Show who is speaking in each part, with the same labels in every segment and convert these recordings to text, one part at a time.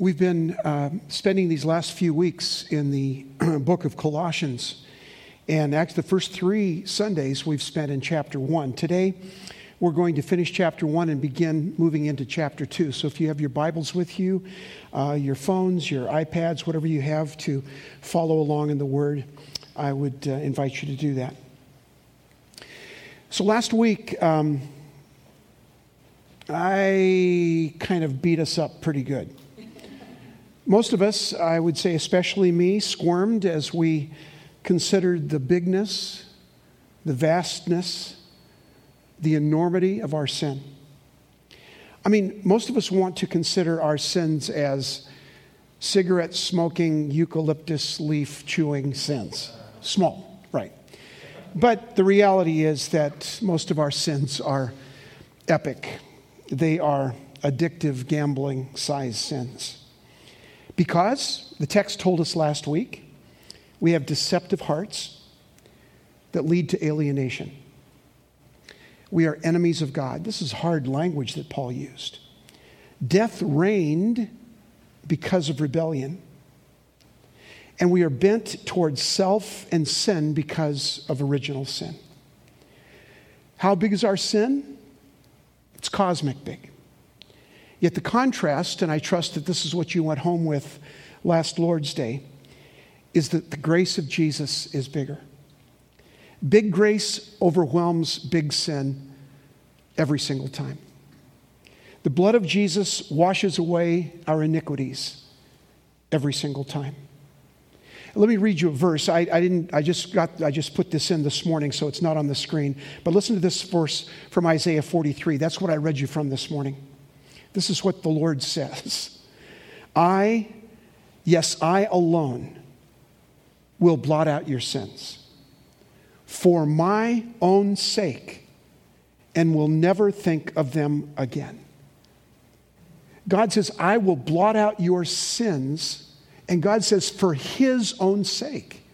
Speaker 1: We've been uh, spending these last few weeks in the book of Colossians. And actually, the first three Sundays we've spent in chapter one. Today, we're going to finish chapter one and begin moving into chapter two. So, if you have your Bibles with you, uh, your phones, your iPads, whatever you have to follow along in the Word, I would uh, invite you to do that. So, last week, um, I kind of beat us up pretty good. Most of us, I would say, especially me, squirmed as we considered the bigness, the vastness, the enormity of our sin. I mean, most of us want to consider our sins as cigarette smoking, eucalyptus leaf chewing sins. Small, right. But the reality is that most of our sins are epic, they are addictive, gambling size sins. Because, the text told us last week, we have deceptive hearts that lead to alienation. We are enemies of God. This is hard language that Paul used. Death reigned because of rebellion. And we are bent towards self and sin because of original sin. How big is our sin? It's cosmic big. Yet the contrast, and I trust that this is what you went home with last Lord's Day, is that the grace of Jesus is bigger. Big grace overwhelms big sin every single time. The blood of Jesus washes away our iniquities every single time. Let me read you a verse. I, I, didn't. I just got. I just put this in this morning, so it's not on the screen. But listen to this verse from Isaiah 43. That's what I read you from this morning. This is what the Lord says I, yes, I alone will blot out your sins for my own sake and will never think of them again. God says, I will blot out your sins. And God says, for his own sake.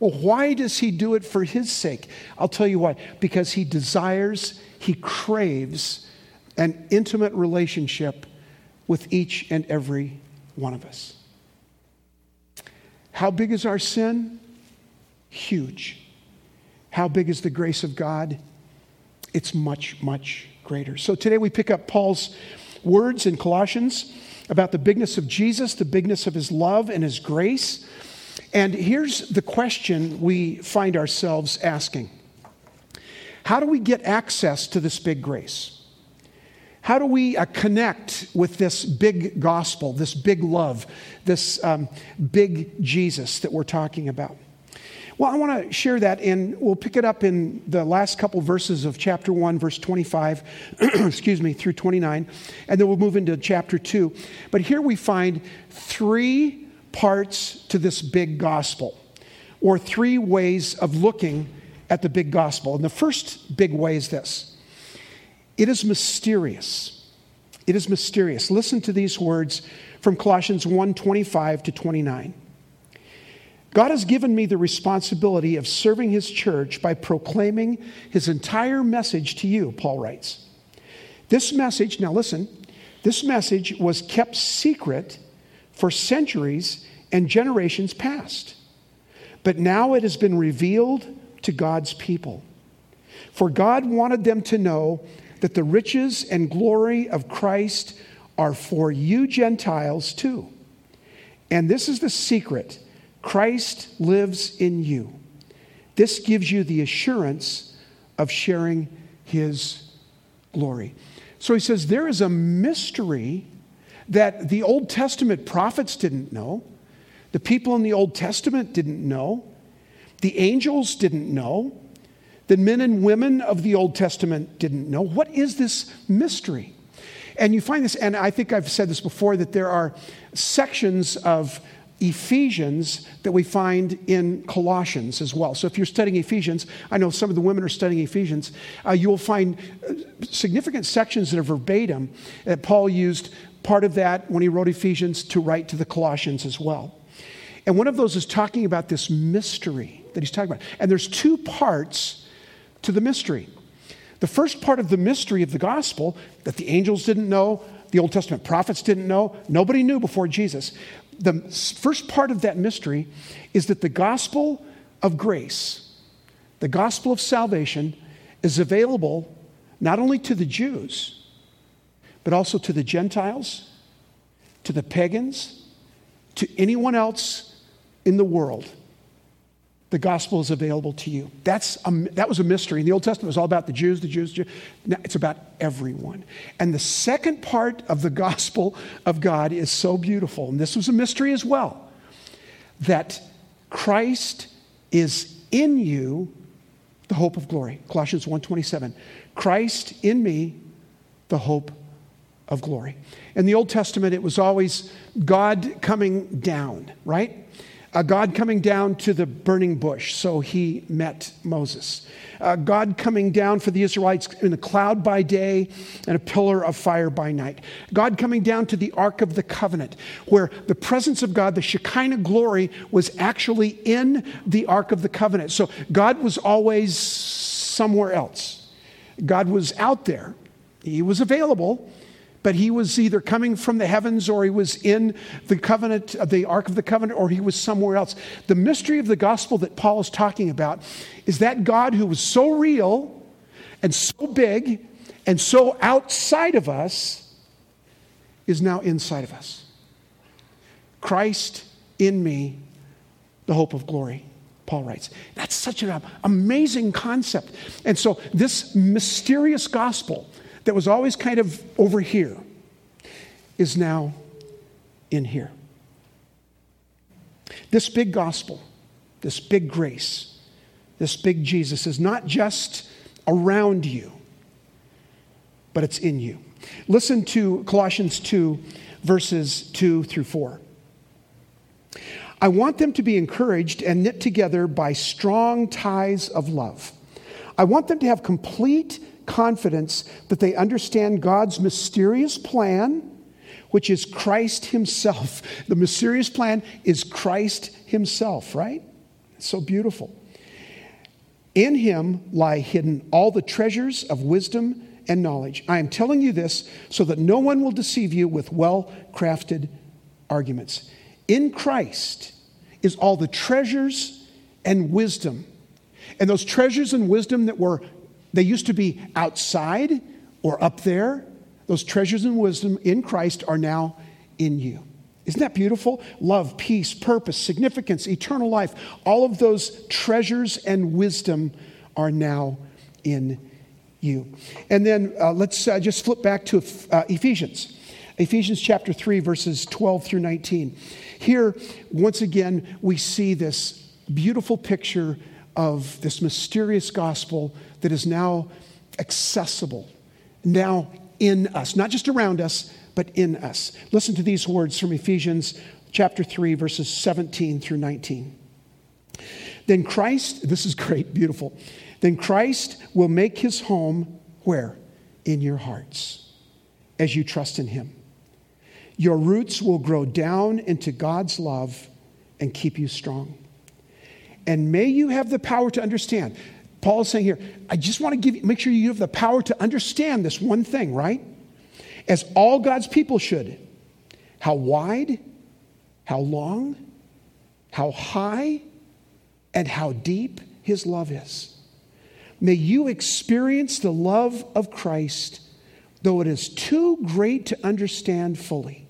Speaker 1: Well, why does he do it for his sake? I'll tell you why. Because he desires, he craves an intimate relationship with each and every one of us. How big is our sin? Huge. How big is the grace of God? It's much, much greater. So today we pick up Paul's words in Colossians about the bigness of Jesus, the bigness of his love and his grace. And here's the question we find ourselves asking How do we get access to this big grace? How do we uh, connect with this big gospel, this big love, this um, big Jesus that we're talking about? Well, I want to share that, and we'll pick it up in the last couple verses of chapter 1, verse 25, excuse me, through 29, and then we'll move into chapter 2. But here we find three parts to this big gospel, or three ways of looking at the big gospel. And the first big way is this it is mysterious. It is mysterious. Listen to these words from Colossians 1 25 to 29. God has given me the responsibility of serving his church by proclaiming his entire message to you, Paul writes. This message, now listen, this message was kept secret for centuries and generations past. But now it has been revealed to God's people. For God wanted them to know that the riches and glory of Christ are for you Gentiles too. And this is the secret Christ lives in you. This gives you the assurance of sharing his glory. So he says there is a mystery that the Old Testament prophets didn't know, the people in the Old Testament didn't know, the angels didn't know, that men and women of the Old Testament didn't know. What is this mystery? And you find this, and I think I've said this before, that there are sections of Ephesians that we find in Colossians as well. So if you're studying Ephesians, I know some of the women are studying Ephesians, uh, you will find uh, significant sections that are verbatim that Paul used part of that when he wrote Ephesians to write to the Colossians as well. And one of those is talking about this mystery that he's talking about. And there's two parts to the mystery. The first part of the mystery of the gospel that the angels didn't know, the Old Testament prophets didn't know, nobody knew before Jesus. The first part of that mystery is that the gospel of grace, the gospel of salvation, is available not only to the Jews, but also to the Gentiles, to the pagans, to anyone else in the world the gospel is available to you. That's a, that was a mystery. In the Old Testament, it was all about the Jews, the Jews, Jews. Now it's about everyone. And the second part of the gospel of God is so beautiful, and this was a mystery as well, that Christ is in you, the hope of glory. Colossians 1.27. Christ in me, the hope of glory. In the Old Testament, it was always God coming down, right? Uh, God coming down to the burning bush, so he met Moses. God coming down for the Israelites in a cloud by day and a pillar of fire by night. God coming down to the Ark of the Covenant, where the presence of God, the Shekinah glory, was actually in the Ark of the Covenant. So God was always somewhere else. God was out there, He was available but he was either coming from the heavens or he was in the covenant, uh, the Ark of the Covenant, or he was somewhere else. The mystery of the gospel that Paul is talking about is that God who was so real and so big and so outside of us is now inside of us. Christ in me, the hope of glory. Paul writes. That's such an amazing concept. And so, this mysterious gospel that was always kind of over here is now in here. This big gospel, this big grace, this big Jesus is not just around you, but it's in you. Listen to Colossians 2, verses 2 through 4. I want them to be encouraged and knit together by strong ties of love. I want them to have complete confidence that they understand God's mysterious plan, which is Christ Himself. The mysterious plan is Christ Himself, right? It's so beautiful. In Him lie hidden all the treasures of wisdom and knowledge. I am telling you this so that no one will deceive you with well crafted arguments. In Christ is all the treasures and wisdom. And those treasures and wisdom that were they used to be outside or up there. Those treasures and wisdom in Christ are now in you. Isn't that beautiful? Love, peace, purpose, significance, eternal life. All of those treasures and wisdom are now in you. And then uh, let's uh, just flip back to uh, Ephesians. Ephesians chapter 3, verses 12 through 19. Here, once again, we see this beautiful picture of this mysterious gospel that is now accessible, now in us, not just around us, but in us. Listen to these words from Ephesians chapter 3, verses 17 through 19. Then Christ, this is great, beautiful. Then Christ will make his home where? In your hearts, as you trust in him. Your roots will grow down into God's love and keep you strong. And may you have the power to understand. Paul is saying here, I just want to give make sure you have the power to understand this one thing, right? As all God's people should. How wide, how long, how high, and how deep his love is. May you experience the love of Christ, though it is too great to understand fully.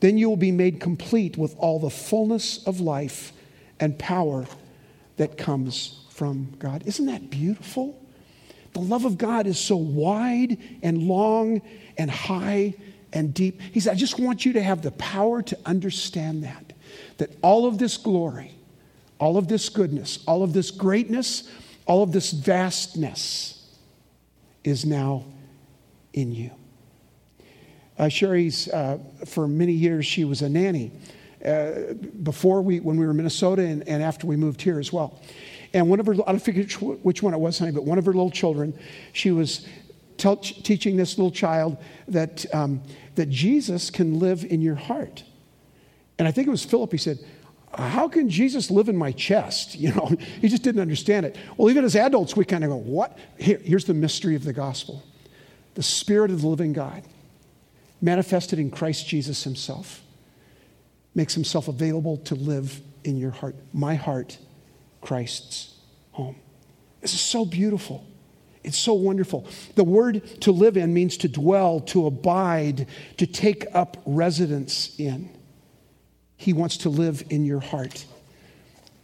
Speaker 1: Then you will be made complete with all the fullness of life and power that comes from God. Isn't that beautiful? The love of God is so wide and long and high and deep. He said, I just want you to have the power to understand that. That all of this glory, all of this goodness, all of this greatness, all of this vastness is now in you. Uh, Sherry's, uh, for many years, she was a nanny. Uh, before we, when we were in Minnesota and, and after we moved here as well. And one of her, I don't forget which one it was, honey, but one of her little children, she was teaching this little child that, um, that Jesus can live in your heart. And I think it was Philip, he said, how can Jesus live in my chest? You know, he just didn't understand it. Well, even as adults, we kind of go, what? Here, here's the mystery of the gospel the Spirit of the living God, manifested in Christ Jesus himself, makes himself available to live in your heart. My heart, Christ's home. This is so beautiful. It's so wonderful. The word to live in means to dwell, to abide, to take up residence in. He wants to live in your heart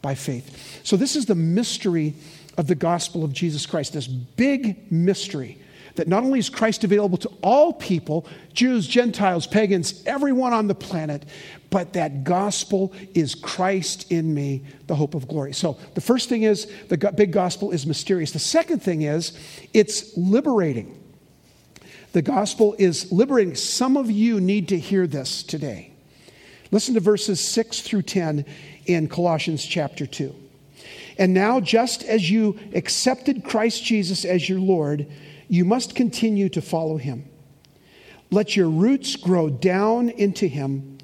Speaker 1: by faith. So, this is the mystery of the gospel of Jesus Christ, this big mystery that not only is Christ available to all people, Jews, Gentiles, pagans, everyone on the planet, but that gospel is Christ in me, the hope of glory. So the first thing is the big gospel is mysterious. The second thing is it's liberating. The gospel is liberating. Some of you need to hear this today. Listen to verses 6 through 10 in Colossians chapter 2. And now, just as you accepted Christ Jesus as your Lord, you must continue to follow him. Let your roots grow down into him,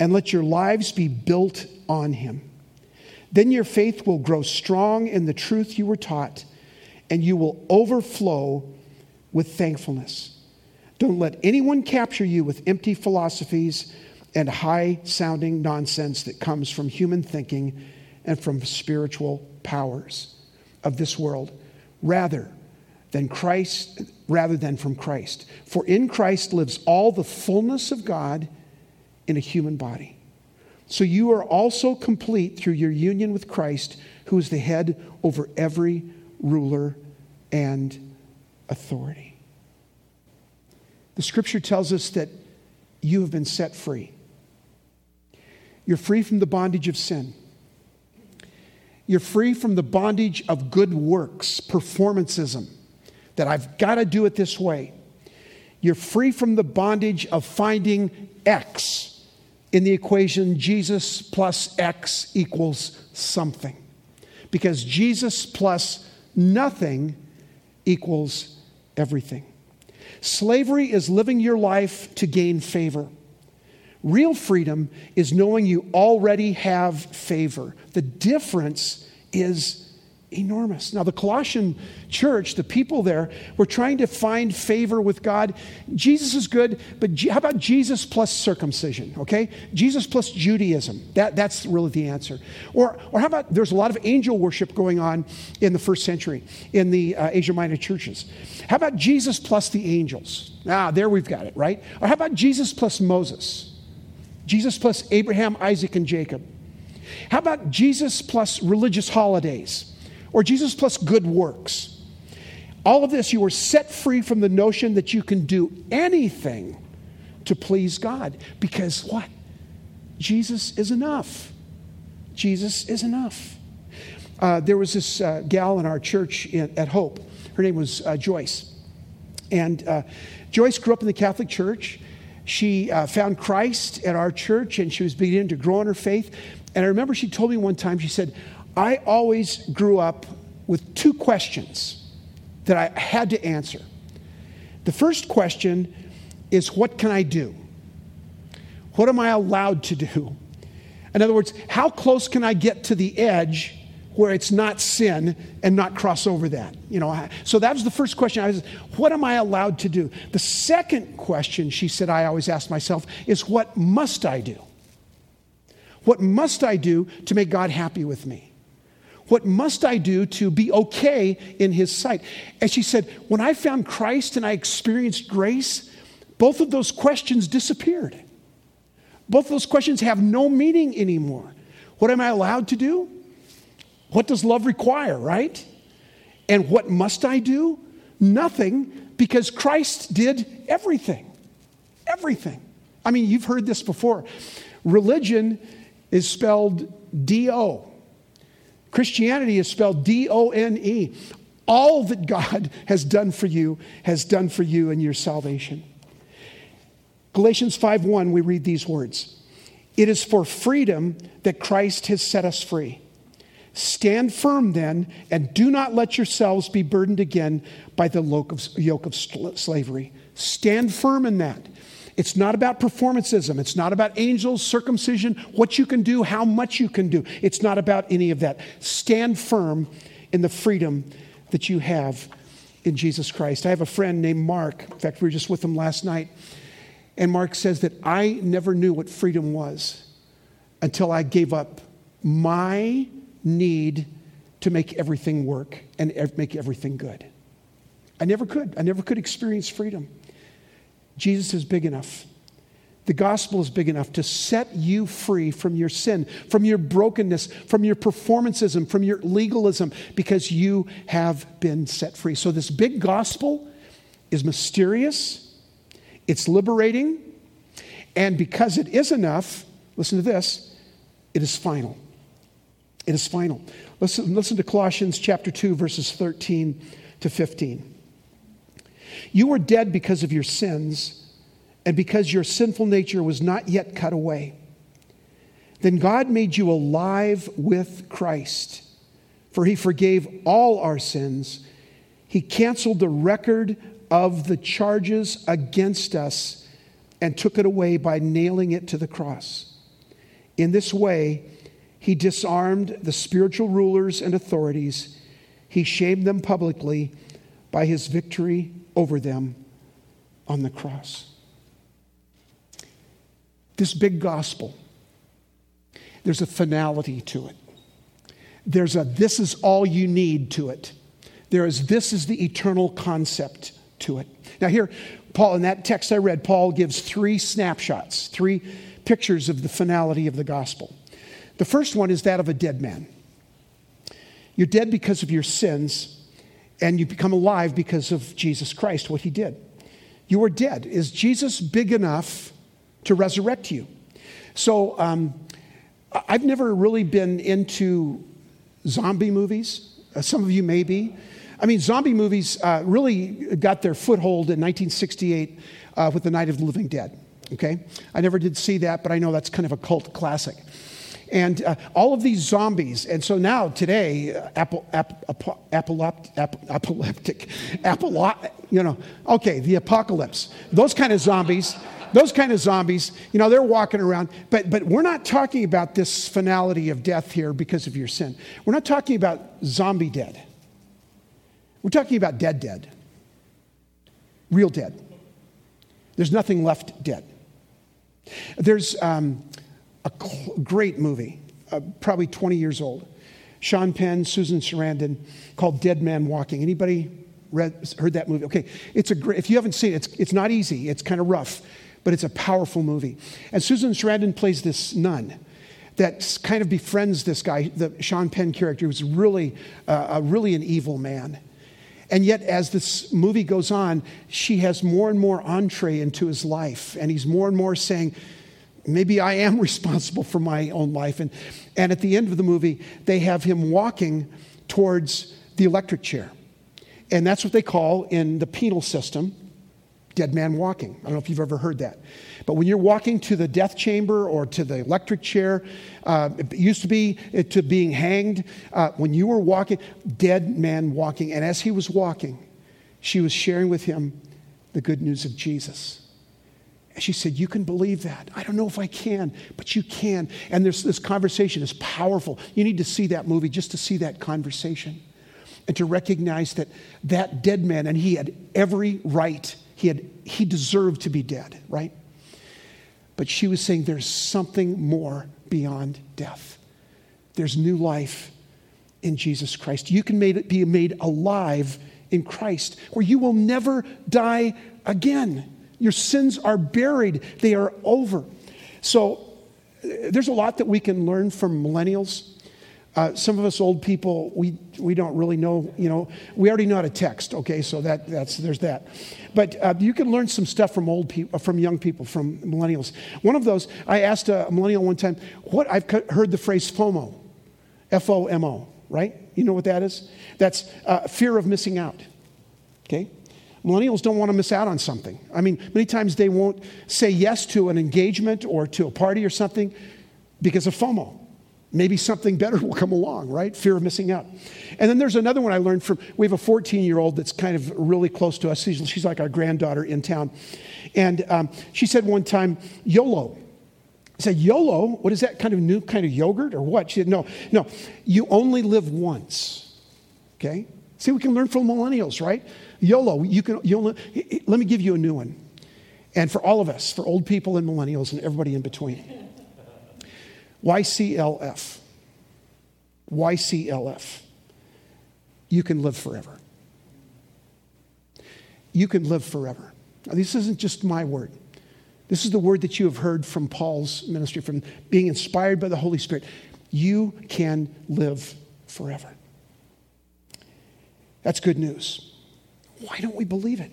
Speaker 1: and let your lives be built on him. Then your faith will grow strong in the truth you were taught, and you will overflow with thankfulness. Don't let anyone capture you with empty philosophies and high sounding nonsense that comes from human thinking and from spiritual powers of this world rather than Christ rather than from Christ. For in Christ lives all the fullness of God in a human body. So you are also complete through your union with Christ who is the head over every ruler and authority. The scripture tells us that you have been set free. You're free from the bondage of sin. You're free from the bondage of good works, performancism, that I've got to do it this way. You're free from the bondage of finding X in the equation Jesus plus X equals something. Because Jesus plus nothing equals everything. Slavery is living your life to gain favor. Real freedom is knowing you already have favor. The difference is enormous. Now, the Colossian church, the people there, were trying to find favor with God. Jesus is good, but how about Jesus plus circumcision, okay? Jesus plus Judaism. That, that's really the answer. Or, or how about there's a lot of angel worship going on in the first century in the uh, Asia Minor churches. How about Jesus plus the angels? Ah, there we've got it, right? Or how about Jesus plus Moses? Jesus plus Abraham, Isaac, and Jacob? How about Jesus plus religious holidays? Or Jesus plus good works? All of this, you were set free from the notion that you can do anything to please God. Because what? Jesus is enough. Jesus is enough. Uh, there was this uh, gal in our church in, at Hope. Her name was uh, Joyce. And uh, Joyce grew up in the Catholic Church. She uh, found Christ at our church and she was beginning to grow in her faith. And I remember she told me one time, she said, I always grew up with two questions that I had to answer. The first question is, What can I do? What am I allowed to do? In other words, how close can I get to the edge where it's not sin and not cross over that. You know, so that was the first question. I was, what am I allowed to do? The second question she said I always ask myself is, what must I do? What must I do to make God happy with me? What must I do to be okay in His sight? And she said, when I found Christ and I experienced grace, both of those questions disappeared. Both of those questions have no meaning anymore. What am I allowed to do? What does love require, right? And what must I do? Nothing, because Christ did everything. Everything. I mean, you've heard this before. Religion is spelled D O, Christianity is spelled D O N E. All that God has done for you has done for you in your salvation. Galatians 5:1 we read these words. It is for freedom that Christ has set us free. Stand firm then, and do not let yourselves be burdened again by the yoke of slavery. Stand firm in that. It's not about performancism. It's not about angels, circumcision, what you can do, how much you can do. It's not about any of that. Stand firm in the freedom that you have in Jesus Christ. I have a friend named Mark. In fact, we were just with him last night. And Mark says that I never knew what freedom was until I gave up my need to make everything work and make everything good. I never could. I never could experience freedom. Jesus is big enough. The gospel is big enough to set you free from your sin, from your brokenness, from your performancism, from your legalism, because you have been set free. So, this big gospel is mysterious, it's liberating, and because it is enough, listen to this, it is final. It is final. Listen, listen to Colossians chapter 2, verses 13 to 15. You were dead because of your sins and because your sinful nature was not yet cut away. Then God made you alive with Christ, for he forgave all our sins. He canceled the record of the charges against us and took it away by nailing it to the cross. In this way, he disarmed the spiritual rulers and authorities. He shamed them publicly by his victory over them on the cross. This big gospel, there's a finality to it. There's a this is all you need to it. There is this is the eternal concept to it. Now, here, Paul, in that text I read, Paul gives three snapshots, three pictures of the finality of the gospel. The first one is that of a dead man. You're dead because of your sins, and you become alive because of Jesus Christ, what he did. You are dead. Is Jesus big enough to resurrect you? So, um, I've never really been into zombie movies. Uh, some of you may be. I mean, zombie movies uh, really got their foothold in 1968 uh, with The Night of the Living Dead. Okay? I never did see that, but I know that's kind of a cult classic and uh, all of these zombies. And so now, today, uh, apple, ap, ap, ap, apolo, you know, okay, the apocalypse. Those kind of zombies, those kind of zombies, you know, they're walking around. But, but we're not talking about this finality of death here because of your sin. We're not talking about zombie dead. We're talking about dead, dead. Real dead. There's nothing left dead. There's, um, a cl- great movie, uh, probably 20 years old. Sean Penn, Susan Sarandon, called Dead Man Walking. Anybody read, heard that movie? Okay, it's a great, if you haven't seen it, it's, it's not easy, it's kind of rough, but it's a powerful movie. And Susan Sarandon plays this nun that kind of befriends this guy, the Sean Penn character, who's really, uh, really an evil man. And yet, as this movie goes on, she has more and more entree into his life, and he's more and more saying, maybe I am responsible for my own life. And, and at the end of the movie, they have him walking towards the electric chair. And that's what they call in the penal system dead man walking. I don't know if you've ever heard that. But when you're walking to the death chamber or to the electric chair, uh, it used to be to being hanged. Uh, when you were walking, dead man walking. And as he was walking, she was sharing with him the good news of Jesus. And she said, You can believe that. I don't know if I can, but you can. And there's, this conversation is powerful. You need to see that movie just to see that conversation and to recognize that that dead man, and he had every right, he, had, he deserved to be dead, right? But she was saying there's something more beyond death. There's new life in Jesus Christ. You can made, be made alive in Christ, where you will never die again. Your sins are buried, they are over. So there's a lot that we can learn from millennials. Uh, some of us old people, we, we don't really know, you know, we already know how to text, okay, so that, that's, there's that. But uh, you can learn some stuff from old people, from young people, from millennials. One of those, I asked a millennial one time, what, I've heard the phrase FOMO, F O M O, right? You know what that is? That's uh, fear of missing out, okay? Millennials don't want to miss out on something. I mean, many times they won't say yes to an engagement or to a party or something because of FOMO. maybe something better will come along, right? Fear of missing out. And then there's another one I learned from, we have a 14 year old that's kind of really close to us. She's, she's like our granddaughter in town. And um, she said one time, YOLO. I said, YOLO? What is that kind of new kind of yogurt or what? She said, no, no, you only live once. Okay? See, we can learn from millennials, right? YOLO, you can, only, let me give you a new one. And for all of us, for old people and millennials and everybody in between. YCLF. YCLF. You can live forever. You can live forever. Now, this isn't just my word. This is the word that you have heard from Paul's ministry, from being inspired by the Holy Spirit. You can live forever. That's good news. Why don't we believe it?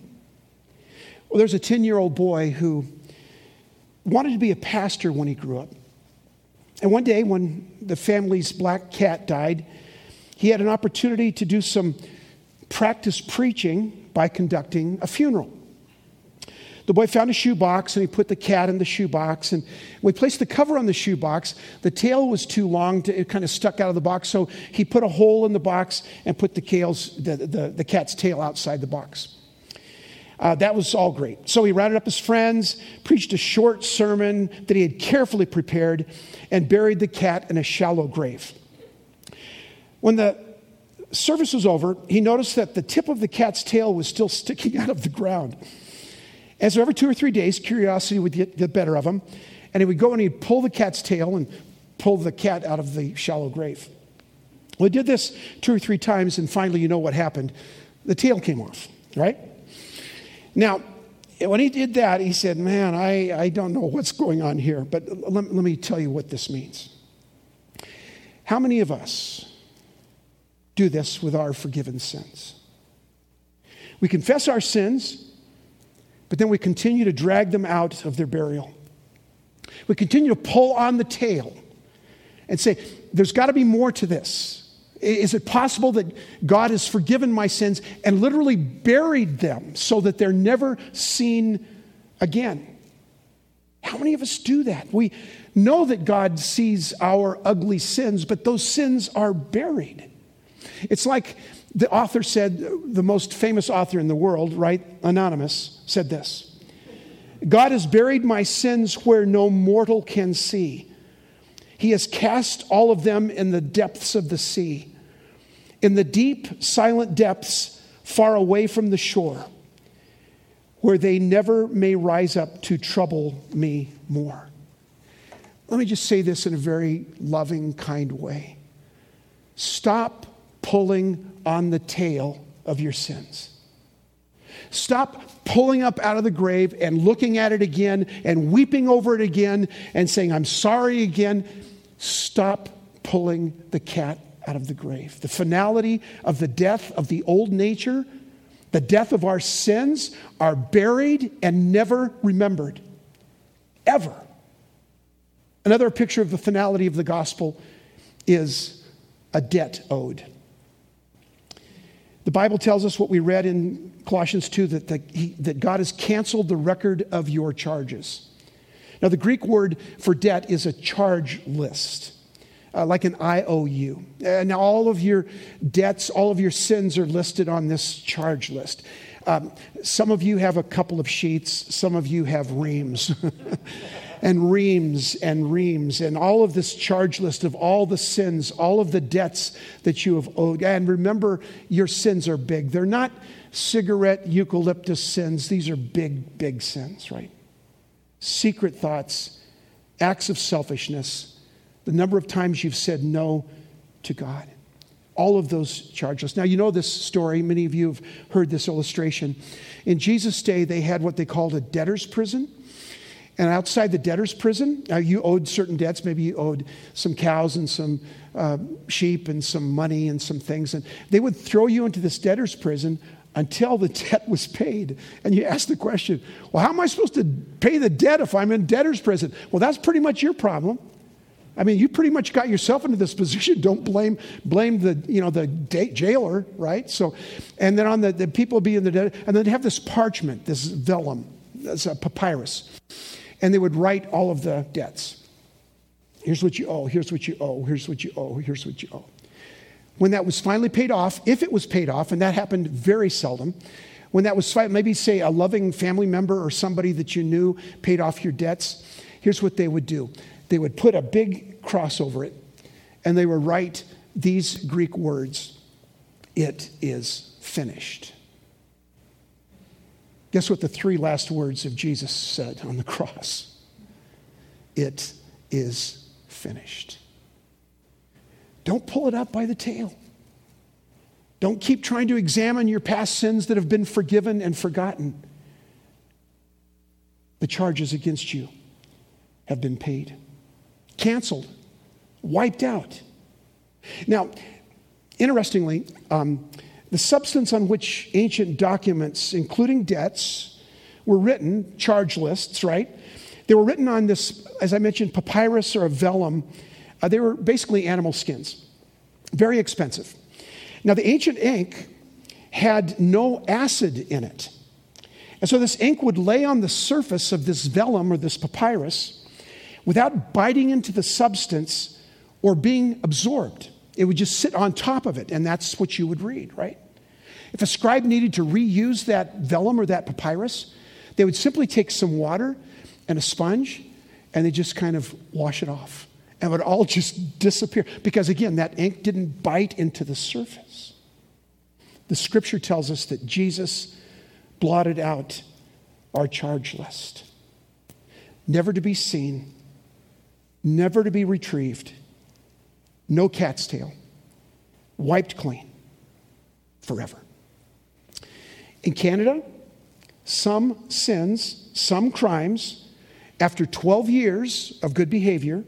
Speaker 1: Well, there's a 10 year old boy who wanted to be a pastor when he grew up. And one day, when the family's black cat died, he had an opportunity to do some practice preaching by conducting a funeral. The boy found a shoebox and he put the cat in the shoebox. And we placed the cover on the shoebox. The tail was too long, to, it kind of stuck out of the box. So he put a hole in the box and put the, tails, the, the, the cat's tail outside the box. Uh, that was all great. So he rounded up his friends, preached a short sermon that he had carefully prepared, and buried the cat in a shallow grave. When the service was over, he noticed that the tip of the cat's tail was still sticking out of the ground. And so every two or three days, curiosity would get the better of him. And he would go and he'd pull the cat's tail and pull the cat out of the shallow grave. Well, he did this two or three times, and finally, you know what happened. The tail came off, right? Now, when he did that, he said, Man, I, I don't know what's going on here, but let, let me tell you what this means. How many of us do this with our forgiven sins? We confess our sins, but then we continue to drag them out of their burial. We continue to pull on the tail and say, there's got to be more to this. Is it possible that God has forgiven my sins and literally buried them so that they're never seen again? How many of us do that? We know that God sees our ugly sins, but those sins are buried. It's like the author said, the most famous author in the world, right? Anonymous, said this God has buried my sins where no mortal can see. He has cast all of them in the depths of the sea, in the deep, silent depths far away from the shore, where they never may rise up to trouble me more. Let me just say this in a very loving, kind way. Stop pulling on the tail of your sins. Stop pulling up out of the grave and looking at it again and weeping over it again and saying, I'm sorry again. Stop pulling the cat out of the grave. The finality of the death of the old nature, the death of our sins, are buried and never remembered. Ever. Another picture of the finality of the gospel is a debt owed. The Bible tells us what we read in Colossians 2 that, the, he, that God has canceled the record of your charges. Now, the Greek word for debt is a charge list, uh, like an IOU. And now, all of your debts, all of your sins are listed on this charge list. Um, some of you have a couple of sheets, some of you have reams. and reams and reams and all of this charge list of all the sins, all of the debts that you have owed. And remember, your sins are big. They're not cigarette eucalyptus sins, these are big, big sins, right? Secret thoughts, acts of selfishness, the number of times you've said no to God. All of those charge lists. Now, you know this story. Many of you have heard this illustration. In Jesus' day, they had what they called a debtor's prison. And outside the debtor's prison, uh, you owed certain debts. Maybe you owed some cows and some uh, sheep and some money and some things. And they would throw you into this debtor's prison until the debt was paid. And you ask the question, well, how am I supposed to pay the debt if I'm in debtor's prison? Well, that's pretty much your problem. I mean, you pretty much got yourself into this position. Don't blame blame the you know the jailer, right? So, and then on the, the people be in the debt, and then they have this parchment, this vellum, this a papyrus and they would write all of the debts. Here's what you owe, here's what you owe, here's what you owe, here's what you owe. When that was finally paid off, if it was paid off, and that happened very seldom, when that was maybe say a loving family member or somebody that you knew paid off your debts, here's what they would do they would put a big cross over it and they would write these Greek words It is finished. Guess what the three last words of Jesus said on the cross? It is finished. Don't pull it up by the tail. Don't keep trying to examine your past sins that have been forgiven and forgotten. The charges against you have been paid, canceled, wiped out. Now, interestingly, um, the substance on which ancient documents, including debts, were written, charge lists, right? They were written on this, as I mentioned, papyrus or a vellum. Uh, they were basically animal skins, very expensive. Now, the ancient ink had no acid in it. And so this ink would lay on the surface of this vellum or this papyrus without biting into the substance or being absorbed. It would just sit on top of it, and that's what you would read, right? If a scribe needed to reuse that vellum or that papyrus, they would simply take some water and a sponge and they just kind of wash it off. And it would all just disappear because, again, that ink didn't bite into the surface. The scripture tells us that Jesus blotted out our charge list, never to be seen, never to be retrieved, no cat's tail, wiped clean forever. In Canada, some sins, some crimes, after 12 years of good behavior,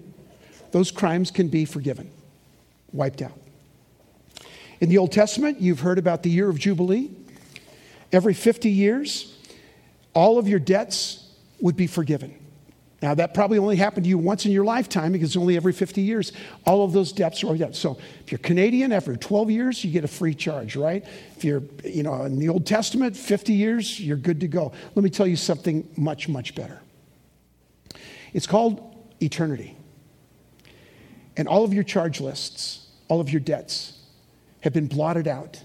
Speaker 1: those crimes can be forgiven, wiped out. In the Old Testament, you've heard about the year of Jubilee. Every 50 years, all of your debts would be forgiven. Now, that probably only happened to you once in your lifetime because only every 50 years, all of those debts are debts. So, if you're Canadian, after 12 years, you get a free charge, right? If you're, you know, in the Old Testament, 50 years, you're good to go. Let me tell you something much, much better. It's called eternity. And all of your charge lists, all of your debts, have been blotted out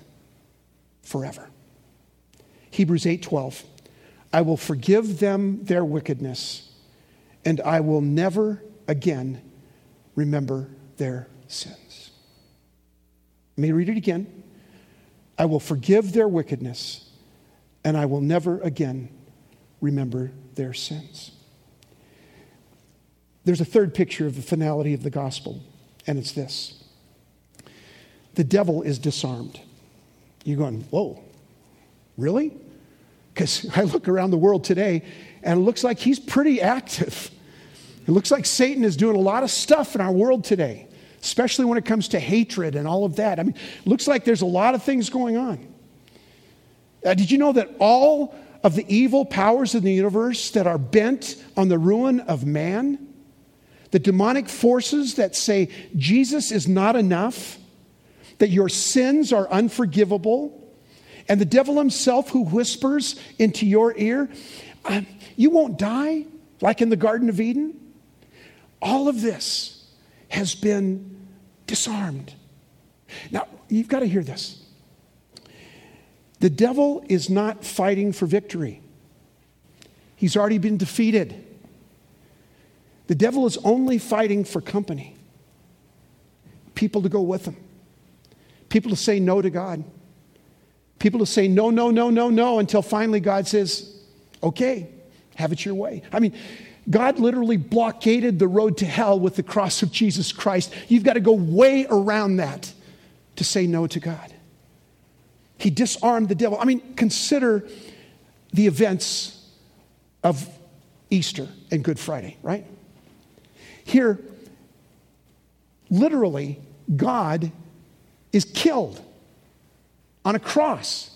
Speaker 1: forever. Hebrews 8:12 I will forgive them their wickedness and I will never again remember their sins. Let me read it again. I will forgive their wickedness and I will never again remember their sins. There's a third picture of the finality of the gospel, and it's this the devil is disarmed. You're going, whoa, really? Because I look around the world today and it looks like he's pretty active. It looks like Satan is doing a lot of stuff in our world today, especially when it comes to hatred and all of that. I mean, it looks like there's a lot of things going on. Uh, did you know that all of the evil powers in the universe that are bent on the ruin of man, the demonic forces that say Jesus is not enough, that your sins are unforgivable, and the devil himself who whispers into your ear, uh, you won't die, like in the Garden of Eden. All of this has been disarmed. Now, you've got to hear this. The devil is not fighting for victory, he's already been defeated. The devil is only fighting for company, people to go with him. People to say no to God. People to say no, no, no, no, no until finally God says, okay, have it your way. I mean, God literally blockaded the road to hell with the cross of Jesus Christ. You've got to go way around that to say no to God. He disarmed the devil. I mean, consider the events of Easter and Good Friday, right? Here, literally, God is killed on a cross.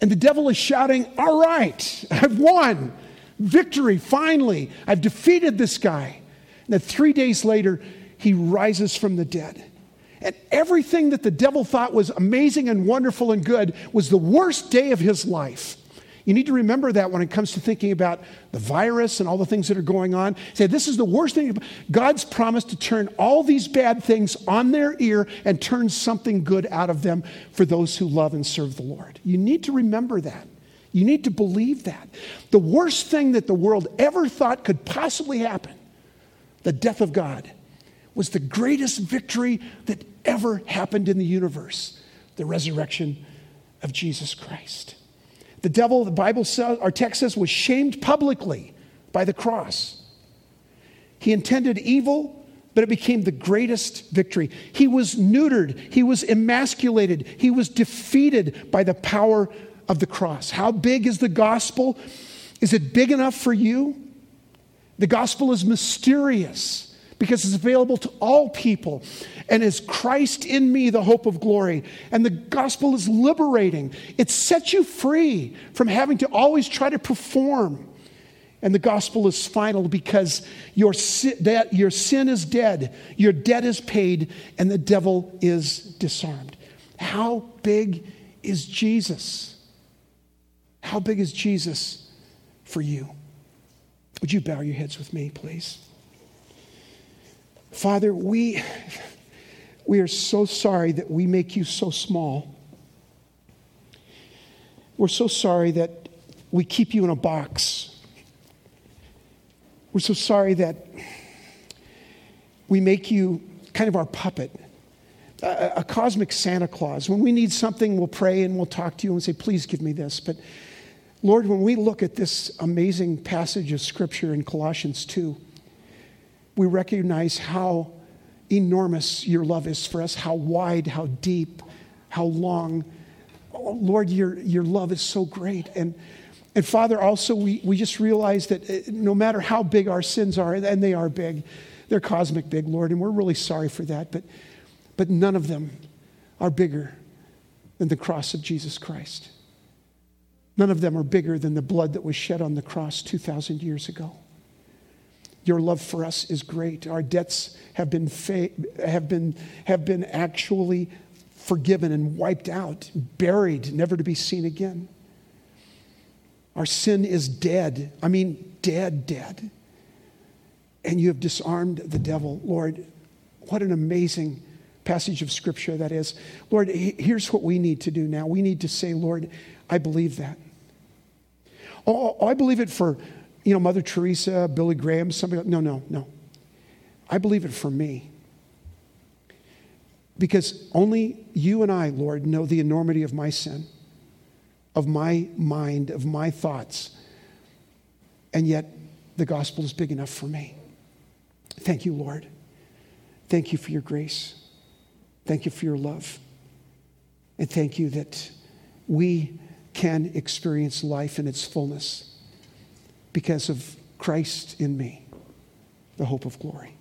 Speaker 1: And the devil is shouting, All right, I've won. Victory, finally. I've defeated this guy. And then three days later, he rises from the dead. And everything that the devil thought was amazing and wonderful and good was the worst day of his life. You need to remember that when it comes to thinking about the virus and all the things that are going on. Say, this is the worst thing. God's promised to turn all these bad things on their ear and turn something good out of them for those who love and serve the Lord. You need to remember that. You need to believe that. The worst thing that the world ever thought could possibly happen, the death of God, was the greatest victory that ever happened in the universe the resurrection of Jesus Christ. The devil, the Bible says, our text says, was shamed publicly by the cross. He intended evil, but it became the greatest victory. He was neutered, he was emasculated, he was defeated by the power of the cross. How big is the gospel? Is it big enough for you? The gospel is mysterious because it's available to all people and is Christ in me, the hope of glory. And the gospel is liberating, it sets you free from having to always try to perform. And the gospel is final because your sin, your sin is dead, your debt is paid, and the devil is disarmed. How big is Jesus? How big is Jesus for you? Would you bow your heads with me, please? Father, we, we are so sorry that we make you so small. We're so sorry that we keep you in a box. We're so sorry that we make you kind of our puppet, a, a, cosmic Santa Claus. When we need something, we'll pray and we'll talk to you and say, please give me this. But Lord, when we look at this amazing passage of Scripture in Colossians 2, we recognize how enormous your love is for us, how wide, how deep, how long. Oh, Lord, your, your love is so great. And, and Father, also, we, we just realize that uh, no matter how big our sins are, and they are big, they're cosmic big, Lord, and we're really sorry for that, but, but none of them are bigger than the cross of Jesus Christ. None of them are bigger than the blood that was shed on the cross 2,000 years ago. Your love for us is great. Our debts have been, fa- have been, have been actually forgiven and wiped out, buried, never to be seen again. Our sin is dead. I mean, dead, dead. And you have disarmed the devil. Lord, what an amazing passage of scripture that is. Lord, here's what we need to do now. We need to say, Lord, I believe that. Oh, oh, I believe it for you know, Mother Teresa, Billy Graham, somebody. No, no, no. I believe it for me. Because only you and I, Lord, know the enormity of my sin, of my mind, of my thoughts. And yet, the gospel is big enough for me. Thank you, Lord. Thank you for your grace. Thank you for your love. And thank you that we can experience life in its fullness because of Christ in me, the hope of glory.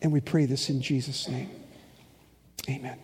Speaker 1: And we pray this in Jesus' name. Amen.